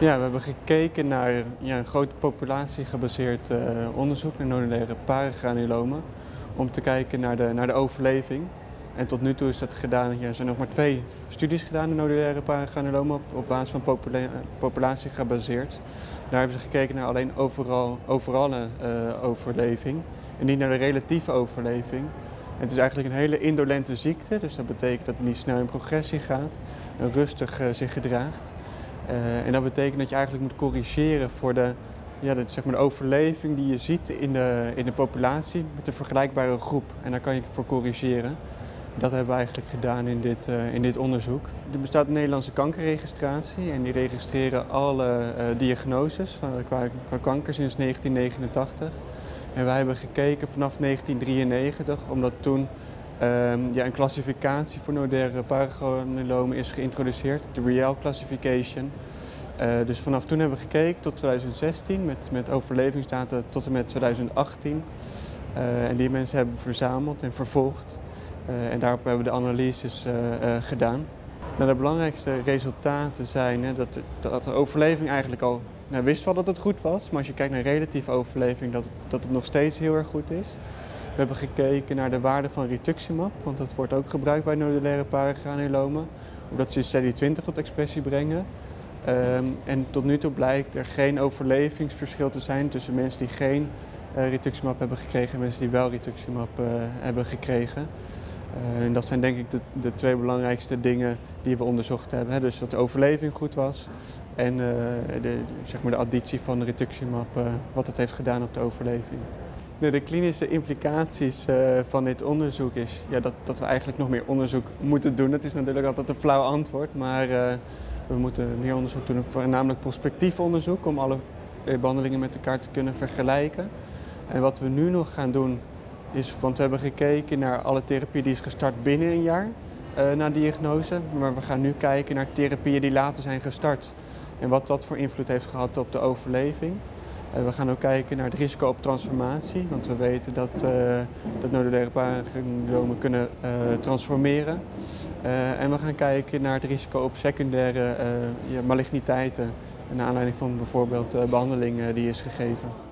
Ja, we hebben gekeken naar ja, een groot populatiegebaseerd uh, onderzoek naar nodulaire paragranulomen. Om te kijken naar de, naar de overleving. En tot nu toe is dat gedaan, ja, er zijn nog maar twee studies gedaan in nodulaire paragranulomen op, op basis van popula populatie gebaseerd. Daar hebben ze gekeken naar alleen overal, overale uh, overleving en niet naar de relatieve overleving. Het is eigenlijk een hele indolente ziekte, dus dat betekent dat het niet snel in progressie gaat en rustig uh, zich gedraagt. Uh, en dat betekent dat je eigenlijk moet corrigeren voor de, ja, de, zeg maar de overleving die je ziet in de, in de populatie met een vergelijkbare groep. En daar kan je voor corrigeren. Dat hebben we eigenlijk gedaan in dit, uh, in dit onderzoek. Er bestaat een Nederlandse kankerregistratie en die registreren alle uh, diagnoses van, qua, qua kanker sinds 1989. En wij hebben gekeken vanaf 1993, omdat toen um, ja, een klassificatie voor nodulaire paragranulomen is geïntroduceerd, de REAL Classification. Uh, dus vanaf toen hebben we gekeken tot 2016 met, met overlevingsdata tot en met 2018. Uh, en die mensen hebben we verzameld en vervolgd. Uh, en daarop hebben we de analyses gedaan. Nou, de belangrijkste resultaten zijn hè, dat, dat de overleving eigenlijk al nou, wist wel dat het goed was, maar als je kijkt naar relatieve overleving, dat, dat het nog steeds heel erg goed is. We hebben gekeken naar de waarde van rituximab, want dat wordt ook gebruikt bij nodulaire paragranulomen, omdat ze CD20 tot expressie brengen. Um, en tot nu toe blijkt er geen overlevingsverschil te zijn tussen mensen die geen uh, rituximab hebben gekregen en mensen die wel rituximab uh, hebben gekregen. Uh, en dat zijn denk ik de, de, twee belangrijkste dingen die we onderzocht hebben. Hè. Dus dat de overleving goed was en de, zeg maar de additie van rituximab, wat het heeft gedaan op de overleving. De klinische implicaties uh, van dit onderzoek is ja, dat, dat we eigenlijk nog meer onderzoek moeten doen. Dat is natuurlijk altijd een flauw antwoord, maar uh, we moeten meer onderzoek doen, voornamelijk prospectief onderzoek, om alle behandelingen met elkaar te kunnen vergelijken. En wat we nu nog gaan doen is, want we hebben gekeken naar alle therapie die is gestart binnen een jaar na diagnose, maar we gaan nu kijken naar therapieën die later zijn gestart en wat dat voor invloed heeft gehad op de overleving. Uh, we gaan ook kijken naar het risico op transformatie, want we weten dat, uh, dat nodulaire paragranulomen kunnen uh, transformeren. en we gaan kijken naar het risico op secundaire maligniteiten, naar aanleiding van bijvoorbeeld behandeling die is gegeven.